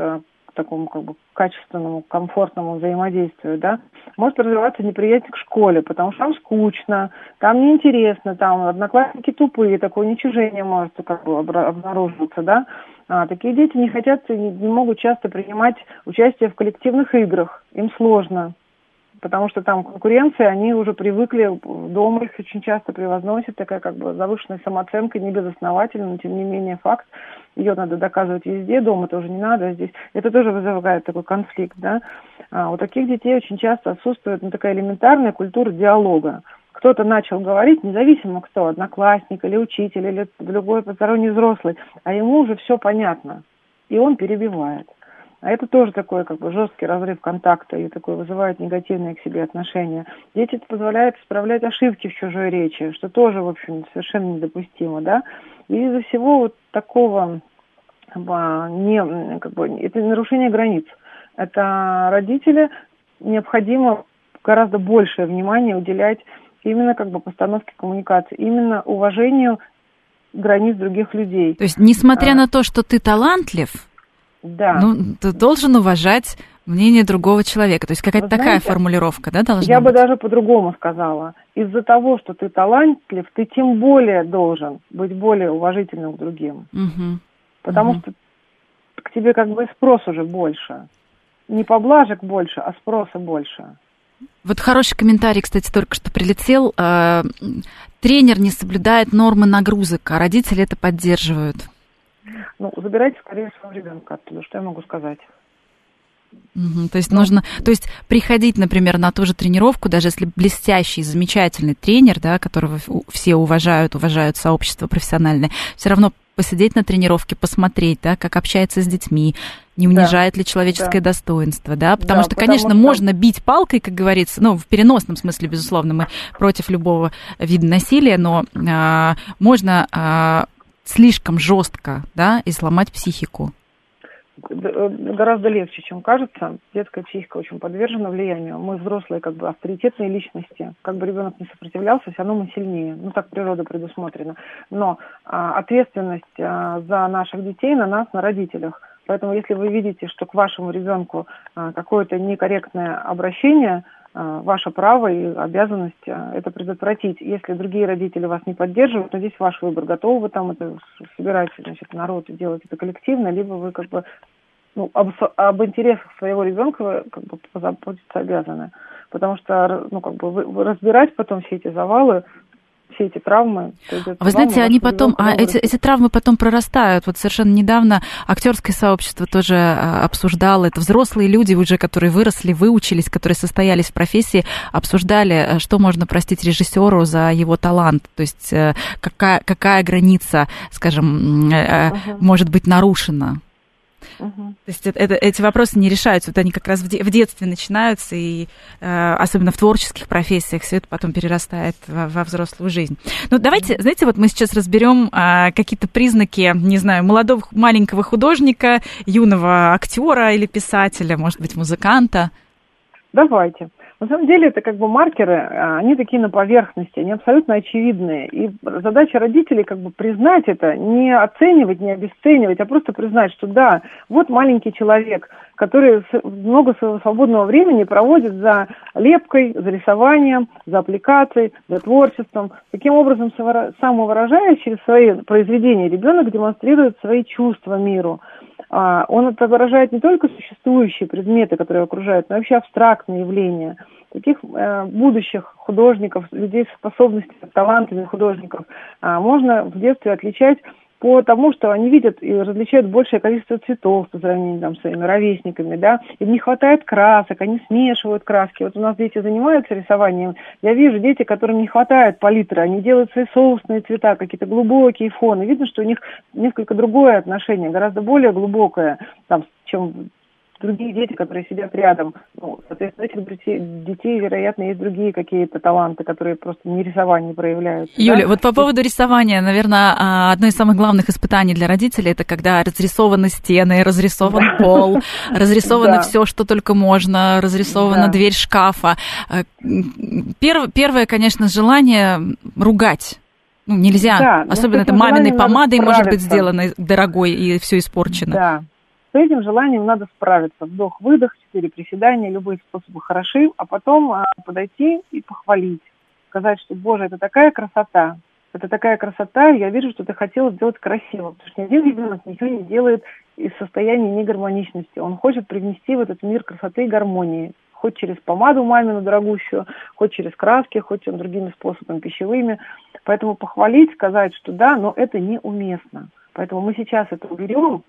а, такому как бы качественному, комфортному взаимодействию, да, может развиваться неприятие к школе, потому что там скучно, там неинтересно, там одноклассники тупые, такое уничижение может как бы обнаруживаться, да. А, такие дети не хотят не, не могут часто принимать участие в коллективных играх, им сложно потому что там конкуренция, они уже привыкли, дома их очень часто превозносят, такая как бы завышенная самооценка, не безосновательно, но тем не менее факт, ее надо доказывать везде, дома тоже не надо, а здесь это тоже вызывает такой конфликт, да. А у таких детей очень часто отсутствует ну, такая элементарная культура диалога. Кто-то начал говорить, независимо кто, одноклассник или учитель, или другой посторонний взрослый, а ему уже все понятно, и он перебивает. А это тоже такой как бы жесткий разрыв контакта и такой вызывает негативные к себе отношения. Дети это позволяет исправлять ошибки в чужой речи, что тоже, в общем, совершенно недопустимо, да. И из-за всего вот такого не, как бы, это нарушение границ. Это родители необходимо гораздо большее внимание уделять именно как бы постановке коммуникации, именно уважению границ других людей. То есть, несмотря а, на то, что ты талантлив, да. Ну, ты должен уважать мнение другого человека. То есть какая-то Вы такая формулировка, да, должна Я быть? бы даже по-другому сказала. Из-за того, что ты талантлив, ты тем более должен быть более уважительным к другим. Угу. Потому угу. что к тебе как бы спрос уже больше. Не поблажек больше, а спроса больше. Вот хороший комментарий, кстати, только что прилетел. Э, тренер не соблюдает нормы нагрузок, а родители это поддерживают. Ну, забирайте скорее своего ребенка оттуда, что я могу сказать. Угу, то есть ну, нужно, то есть приходить, например, на ту же тренировку, даже если блестящий, замечательный тренер, да, которого все уважают, уважают сообщество профессиональное, все равно посидеть на тренировке, посмотреть, да, как общается с детьми, не унижает да, ли человеческое да. достоинство, да, потому да, что, потому конечно, что... можно бить палкой, как говорится, ну, в переносном смысле, безусловно, мы против любого вида насилия, но а, можно а, слишком жестко, да, и сломать психику? Э, гораздо легче, чем кажется. Детская психика очень подвержена влиянию. Мы взрослые, как бы авторитетные личности. Как бы ребенок не сопротивлялся, все равно мы сильнее. Ну, так природа предусмотрена. Но а, ответственность а, за наших детей на нас, на родителях. Поэтому, если вы видите, что к вашему ребенку а, какое-то некорректное обращение – ваше право и обязанность э, это предотвратить. Если другие родители вас не поддерживают, то здесь ваш выбор. Готовы вы там это собирать, значит, народ и делать это коллективно, либо вы как бы ну, об, об интересах своего ребенка вы как бы позаботиться обязаны. Потому что ну, как бы вы, вы разбирать потом все эти завалы все эти травмы. Вы знаете, они потом, а эти, эти травмы потом прорастают. Вот совершенно недавно актерское сообщество тоже а, обсуждало это. Взрослые люди уже, которые выросли, выучились, которые состоялись в профессии, обсуждали, э, что можно простить режиссеру за его талант. То есть э, какая, какая граница, скажем, uh-huh. может быть нарушена. Угу. То есть это, это, эти вопросы не решаются, вот они как раз в, де, в детстве начинаются, и э, особенно в творческих профессиях все это потом перерастает во, во взрослую жизнь. Ну, давайте, знаете, вот мы сейчас разберем э, какие-то признаки, не знаю, молодого маленького художника, юного актера или писателя, может быть, музыканта. Давайте. На самом деле это как бы маркеры, а, они такие на поверхности, они абсолютно очевидные. И задача родителей как бы признать это, не оценивать, не обесценивать, а просто признать, что да, вот маленький человек, который много своего свободного времени проводит за лепкой, за рисованием, за аппликацией, за творчеством. Таким образом, самовыражаясь через свои произведения, ребенок демонстрирует свои чувства миру. А, он отображает не только существующие предметы, которые окружают, но и вообще абстрактные явления. Таких э, будущих художников, людей с способностями, талантами художников а, можно в детстве отличать по тому, что они видят и различают большее количество цветов по сравнению там, с своими ровесниками, да, им не хватает красок, они смешивают краски. Вот у нас дети занимаются рисованием, я вижу дети, которым не хватает палитры, они делают свои соусные цвета, какие-то глубокие фоны. Видно, что у них несколько другое отношение, гораздо более глубокое, там, чем другие дети, которые сидят рядом. Ну, соответственно, этих детей, вероятно, есть другие какие-то таланты, которые просто не рисование проявляют. Юля, да? вот по поводу рисования, наверное, а, одно из самых главных испытаний для родителей это когда разрисованы стены, разрисован пол, разрисовано все, что только можно, разрисована дверь шкафа. А, первое, конечно, желание ругать. Ну, нельзя. Да, Особенно это маминой помадой может быть сделано дорогой и все испорчено. Да, с этим желанием надо справиться. Вдох-выдох, четыре приседания, любые способы хороши, а потом а, подойти и похвалить. Сказать, что, боже, это такая красота, это такая красота, я вижу, что ты хотела сделать красиво. Потому что ни один ребенок ничего не делает из состояния негармоничности. Он хочет привнести в этот мир красоты и гармонии. Хоть через помаду мамину дорогущую, хоть через краски, хоть другими способами пищевыми. Поэтому похвалить, сказать, что да, но это неуместно. Поэтому мы сейчас это уберем,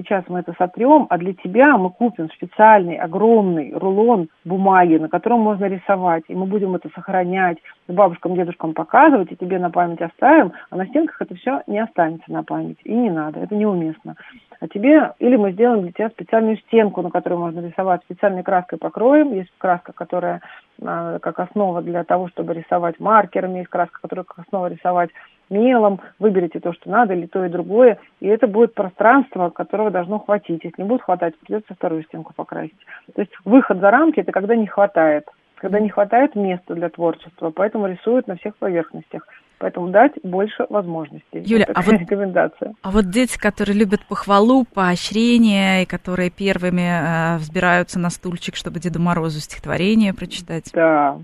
сейчас мы это сотрем, а для тебя мы купим специальный огромный рулон бумаги, на котором можно рисовать, и мы будем это сохранять, бабушкам, дедушкам показывать, и тебе на память оставим, а на стенках это все не останется на память, и не надо, это неуместно. А тебе, или мы сделаем для тебя специальную стенку, на которую можно рисовать, специальной краской покроем, есть краска, которая а, как основа для того, чтобы рисовать маркерами, есть краска, которая как основа рисовать мелом, выберите то, что надо, или то и другое, и это будет пространство, которого должно хватить. Если не будет хватать, придется вторую стенку покрасить. То есть выход за рамки – это когда не хватает, когда не хватает места для творчества, поэтому рисуют на всех поверхностях. Поэтому дать больше возможностей. Юля, а вот, рекомендация. а вот дети, которые любят похвалу, поощрение, и которые первыми э, взбираются на стульчик, чтобы Деду Морозу стихотворение прочитать. Да,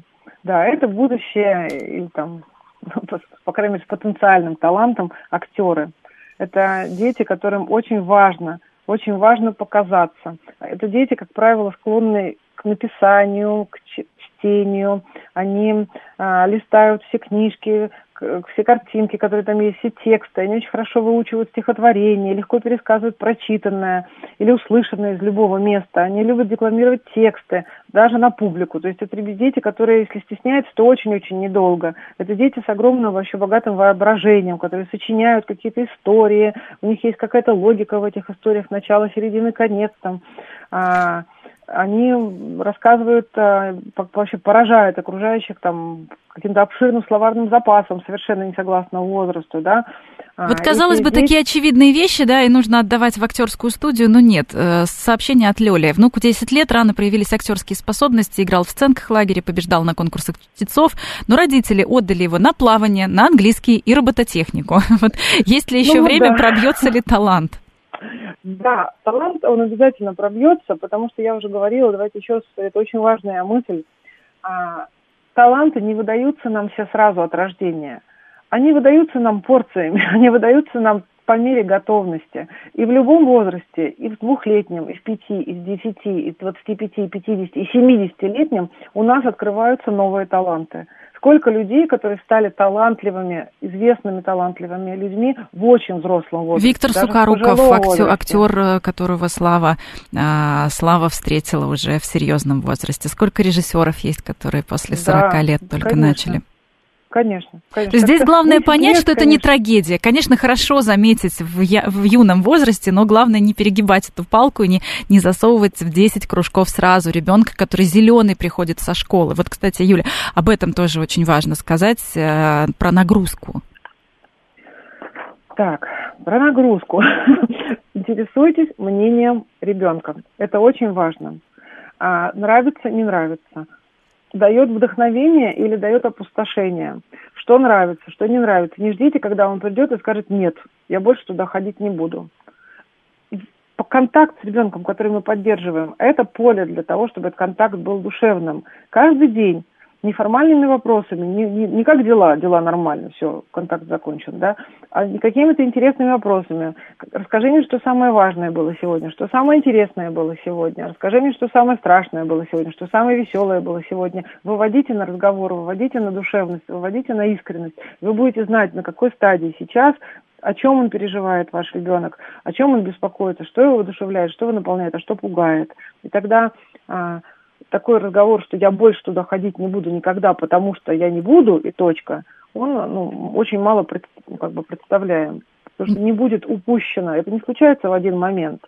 да, это будущее, или там по крайней мере, с потенциальным талантом актеры. Это дети, которым очень важно, очень важно показаться. Это дети, как правило, склонны к написанию, к чтению. Они а, листают все книжки, все картинки, которые там есть, все тексты, они очень хорошо выучивают стихотворение, легко пересказывают прочитанное или услышанное из любого места. Они любят декламировать тексты, даже на публику. То есть это дети, которые, если стесняются, то очень-очень недолго. Это дети с огромным вообще богатым воображением, которые сочиняют какие-то истории, у них есть какая-то логика в этих историях, начало, середины, конец там. А, они рассказывают, э, вообще поражают окружающих там каким-то обширным словарным запасом, совершенно не согласно возрасту, да. А, вот, казалось бы, здесь... такие очевидные вещи, да, и нужно отдавать в актерскую студию, но нет. Э, сообщение от Лёли. Внуку 10 лет, рано проявились актерские способности, играл в сценках лагеря, побеждал на конкурсах птенцов, но родители отдали его на плавание, на английский и робототехнику. Вот есть ли еще ну, время, да. пробьется ли талант? Да, талант, он обязательно пробьется, потому что я уже говорила, давайте еще раз, это очень важная мысль. А, таланты не выдаются нам все сразу от рождения. Они выдаются нам порциями, они выдаются нам по мере готовности. И в любом возрасте, и в двухлетнем, и в пяти, и в десяти, и в двадцати пяти, и пятидесяти, и семидесятилетнем у нас открываются новые таланты сколько людей, которые стали талантливыми, известными талантливыми людьми в очень взрослом возрасте. Виктор Сухоруков, актер, актер, э, которого Слава, а, Слава встретила уже в серьезном возрасте. Сколько режиссеров есть, которые после 40 да, лет только конечно. начали? Конечно, конечно. Здесь главное понять, что это конечно. не трагедия. Конечно, хорошо заметить в, я, в юном возрасте, но главное не перегибать эту палку и не, не засовывать в 10 кружков сразу ребенка, который зеленый приходит со школы. Вот, кстати, Юля, об этом тоже очень важно сказать, э, про нагрузку. Так, про нагрузку. Интересуйтесь мнением ребенка. Это очень важно. А, нравится, не нравится дает вдохновение или дает опустошение. Что нравится, что не нравится. Не ждите, когда он придет и скажет «нет, я больше туда ходить не буду». Контакт с ребенком, который мы поддерживаем, это поле для того, чтобы этот контакт был душевным. Каждый день неформальными вопросами, не, не, не как дела, дела нормально, все, контакт закончен, да, а какими-то интересными вопросами. Расскажи мне, что самое важное было сегодня, что самое интересное было сегодня, расскажи мне, что самое страшное было сегодня, что самое веселое было сегодня. Выводите на разговор, выводите на душевность, выводите на искренность. Вы будете знать, на какой стадии сейчас, о чем он переживает, ваш ребенок, о чем он беспокоится, что его воодушевляет, что его наполняет, а что пугает. И тогда а, такой разговор, что я больше туда ходить не буду никогда, потому что я не буду, и точка, он ну, очень мало ну, как бы представляем. Потому что не будет упущено. Это не случается в один момент.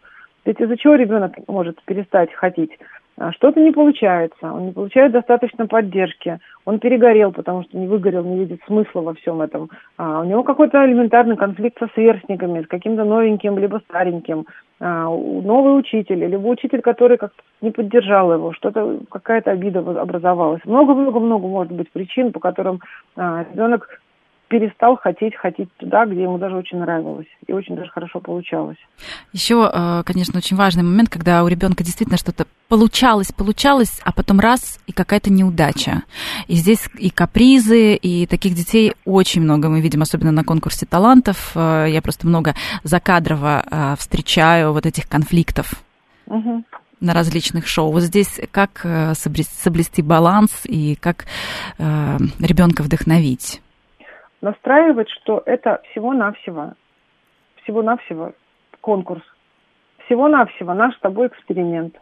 Ведь из-за чего ребенок может перестать хотеть? А что-то не получается, он не получает достаточно поддержки, он перегорел, потому что не выгорел, не видит смысла во всем этом. А у него какой-то элементарный конфликт со сверстниками, с каким-то новеньким, либо стареньким, новый учитель, либо учитель, который как-то не поддержал его, что-то, какая-то обида образовалась. Много-много-много может быть причин, по которым а, ребенок перестал хотеть ходить туда, где ему даже очень нравилось и очень даже хорошо получалось. Еще, э, конечно, очень важный момент, когда у ребенка действительно что-то получалось, получалось, а потом раз и какая-то неудача. И здесь и капризы, и таких детей очень много мы видим, особенно на конкурсе талантов. Э, я просто много закадрово э, встречаю вот этих конфликтов. Угу на различных шоу. Вот здесь как соблюсти баланс и как э, ребенка вдохновить? настраивать, что это всего-навсего, всего-навсего конкурс, всего-навсего наш с тобой эксперимент,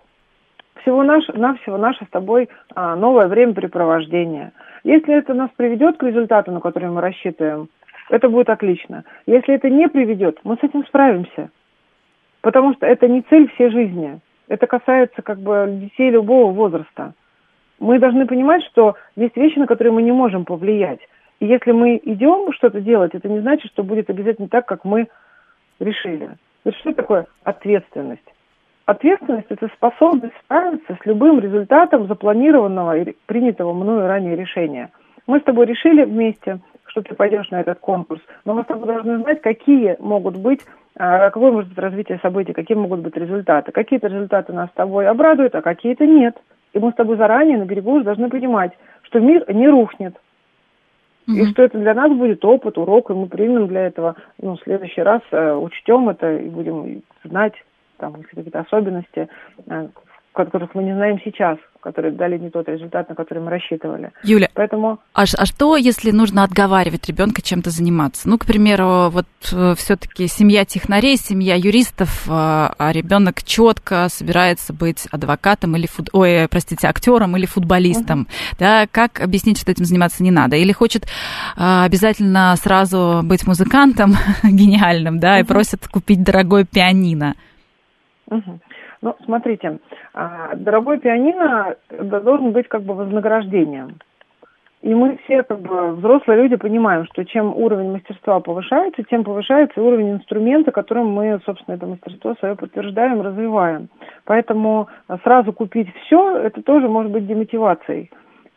всего-навсего наше с тобой а, новое времяпрепровождение. Если это нас приведет к результату, на который мы рассчитываем, это будет отлично. Если это не приведет, мы с этим справимся. Потому что это не цель всей жизни. Это касается как бы детей любого возраста. Мы должны понимать, что есть вещи, на которые мы не можем повлиять. И если мы идем что-то делать, это не значит, что будет обязательно так, как мы решили. То есть что такое ответственность? Ответственность – это способность справиться с любым результатом запланированного и принятого мною ранее решения. Мы с тобой решили вместе, что ты пойдешь на этот конкурс, но мы с тобой должны знать, какие могут быть, а, какое может быть развитие событий, какие могут быть результаты. Какие-то результаты нас с тобой обрадуют, а какие-то нет. И мы с тобой заранее на берегу уже должны понимать, что мир не рухнет, и что это для нас будет опыт, урок, и мы примем для этого, ну, в следующий раз э, учтем это и будем знать там какие-то особенности, э, которых мы не знаем сейчас, которые дали не тот результат, на который мы рассчитывали. Юля, Поэтому... а, а что, если нужно отговаривать ребенка чем-то заниматься? Ну, к примеру, вот э, все-таки семья технарей, семья юристов, э, а ребенок четко собирается быть адвокатом или, фут... Ой, простите, актером или футболистом. Угу. Да, как объяснить, что этим заниматься не надо? Или хочет э, обязательно сразу быть музыкантом гениальным, да, угу. и просит купить дорогой пианино? Ну, смотрите, а, дорогой пианино должен быть как бы вознаграждением. И мы все, как бы, взрослые люди, понимаем, что чем уровень мастерства повышается, тем повышается уровень инструмента, которым мы, собственно, это мастерство свое подтверждаем, развиваем. Поэтому сразу купить все, это тоже может быть демотивацией.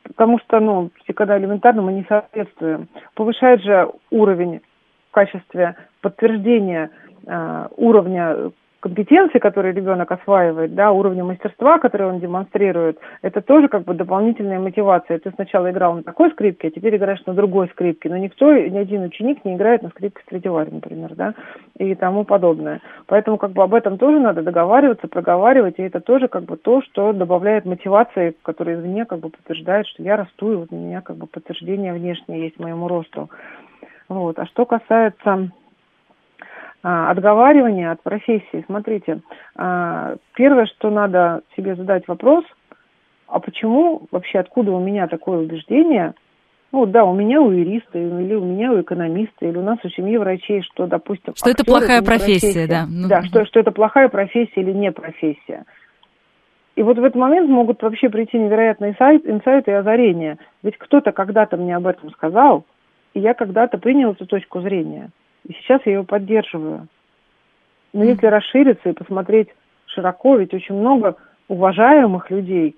Потому что, ну, когда элементарно мы не соответствуем. Повышает же уровень в качестве подтверждения э, уровня компетенции, которые ребенок осваивает, да, уровня мастерства, который он демонстрирует, это тоже как бы дополнительная мотивация. Ты сначала играл на такой скрипке, а теперь играешь на другой скрипке. Но никто, ни один ученик не играет на скрипке Страдивари, например, да, и тому подобное. Поэтому как бы об этом тоже надо договариваться, проговаривать, и это тоже как бы то, что добавляет мотивации, которая извне как бы подтверждает, что я расту, и вот у меня как бы подтверждение внешнее есть моему росту. Вот. А что касается отговаривания от профессии. Смотрите, а, первое, что надо себе задать вопрос, а почему вообще, откуда у меня такое убеждение, ну да, у меня у юриста, или у меня у экономиста, или у нас у семьи врачей, что, допустим... Что это плохая это профессия, профессия, да. Ну, да, что, что это плохая профессия или не профессия. И вот в этот момент могут вообще прийти невероятные инсайт, инсайты и озарения. Ведь кто-то когда-то мне об этом сказал, и я когда-то принял эту точку зрения. И сейчас я его поддерживаю. Но если расшириться и посмотреть широко, ведь очень много уважаемых людей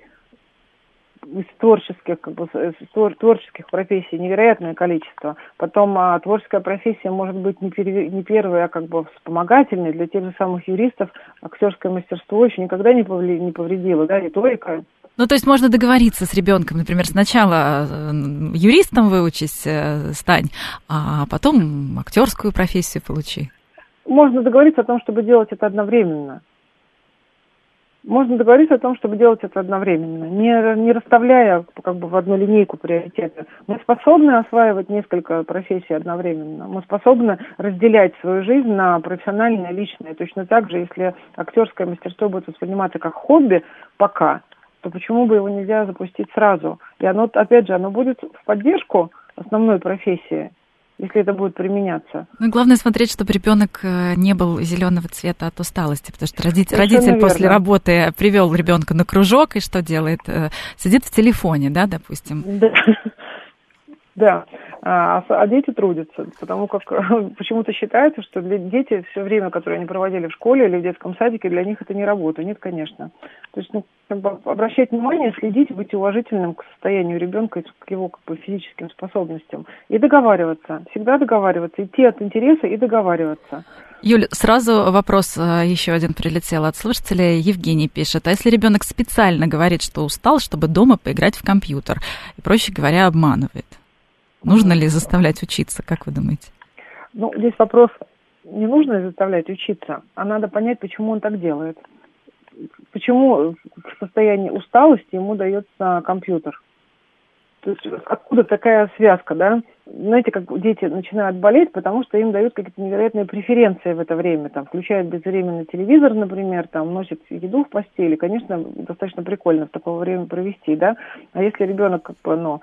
из творческих, как бы, из творческих профессий невероятное количество. Потом а, творческая профессия может быть не, пере, не первая, а как бы вспомогательной. Для тех же самых юристов актерское мастерство еще никогда не, повли, не повредило, да, риторика ну, то есть можно договориться с ребенком, например, сначала э, юристом выучись, э, стань, а потом актерскую профессию получи. Можно договориться о том, чтобы делать это одновременно. Можно договориться о том, чтобы делать это одновременно, не, не расставляя как бы в одну линейку приоритеты. Мы способны осваивать несколько профессий одновременно. Мы способны разделять свою жизнь на профессиональное и личное. Точно так же, если актерское мастерство будет восприниматься как хобби пока, то почему бы его нельзя запустить сразу? И оно, опять же, оно будет в поддержку основной профессии, если это будет применяться. Ну и главное смотреть, чтобы ребенок э, не был зеленого цвета от усталости, потому что родитель, родитель после работы привел ребенка на кружок и что делает? Э, сидит в телефоне, да, допустим? Да. Да, а, а дети трудятся, потому как почему-то считается, что для дети все время, которое они проводили в школе или в детском садике, для них это не работа. Нет, конечно. То есть, ну, обращать внимание, следить, быть уважительным к состоянию ребенка и к его как бы, физическим способностям. И договариваться, всегда договариваться, идти от интереса и договариваться. Юль, сразу вопрос э, еще один прилетел от слушателя. Евгений пишет, а если ребенок специально говорит, что устал, чтобы дома поиграть в компьютер, и, проще говоря, обманывает? Нужно ли заставлять учиться, как вы думаете? Ну, здесь вопрос, не нужно заставлять учиться, а надо понять, почему он так делает. Почему в состоянии усталости ему дается компьютер. То есть откуда такая связка, да? Знаете, как дети начинают болеть, потому что им дают какие-то невероятные преференции в это время. Там включают безвременный телевизор, например, там носят еду в постели. Конечно, достаточно прикольно в такое время провести, да? А если ребенок как бы, ну,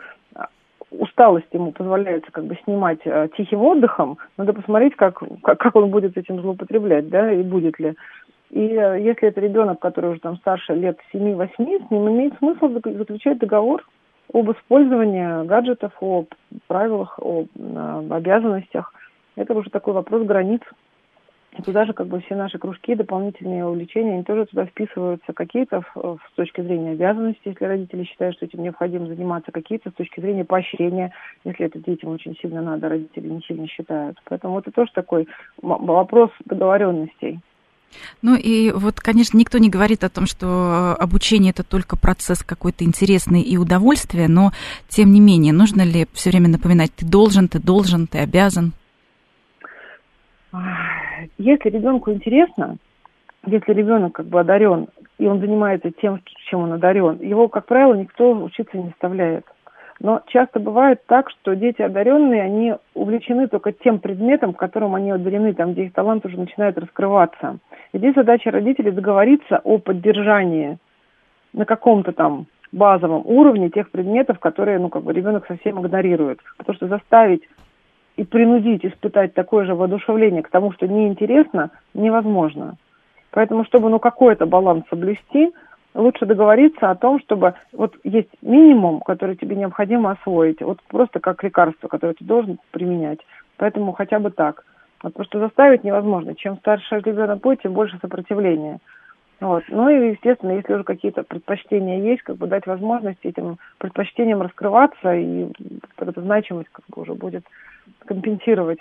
усталость ему позволяется как бы снимать э, тихим отдыхом, надо посмотреть, как, как, как он будет этим злоупотреблять, да, и будет ли. И э, если это ребенок, который уже там старше лет 7-8, с ним имеет смысл заключать договор об использовании гаджетов, о правилах, о, о обязанностях. Это уже такой вопрос границ туда же как бы все наши кружки, дополнительные увлечения, они тоже туда вписываются. Какие-то с точки зрения обязанностей, если родители считают, что этим необходимо заниматься, какие-то с точки зрения поощрения, если это детям очень сильно надо, родители не сильно считают. Поэтому это тоже такой вопрос договоренностей. Ну и вот, конечно, никто не говорит о том, что обучение это только процесс какой-то интересный и удовольствие, но тем не менее, нужно ли все время напоминать, ты должен, ты должен, ты обязан? Если ребенку интересно, если ребенок как бы одарен, и он занимается тем, чем он одарен, его, как правило, никто учиться не заставляет. Но часто бывает так, что дети одаренные, они увлечены только тем предметом, которым они одарены, там, где их талант уже начинает раскрываться. И здесь задача родителей договориться о поддержании на каком-то там базовом уровне тех предметов, которые, ну, как бы ребенок совсем игнорирует. Потому что заставить и принудить испытать такое же воодушевление к тому, что неинтересно, невозможно. Поэтому, чтобы ну какой-то баланс соблюсти, лучше договориться о том, чтобы вот есть минимум, который тебе необходимо освоить, вот просто как лекарство, которое ты должен применять. Поэтому хотя бы так. Вот просто заставить невозможно. Чем старше ребенок будет, тем больше сопротивления. Вот. Ну и, естественно, если уже какие-то предпочтения есть, как бы дать возможность этим предпочтениям раскрываться, и эта значимость как бы уже будет компенсировать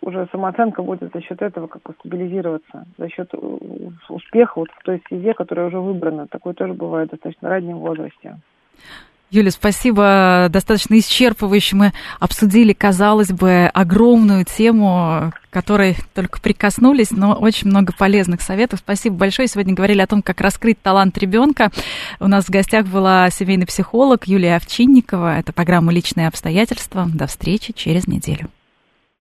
уже самооценка будет за счет этого как бы стабилизироваться, за счет успеха вот в той стезе, которая уже выбрана. Такое тоже бывает в достаточно раннем возрасте. Юля, спасибо. Достаточно исчерпывающе мы обсудили, казалось бы, огромную тему, которой только прикоснулись, но очень много полезных советов. Спасибо большое. Сегодня говорили о том, как раскрыть талант ребенка. У нас в гостях была семейный психолог Юлия Овчинникова. Это программа «Личные обстоятельства». До встречи через неделю.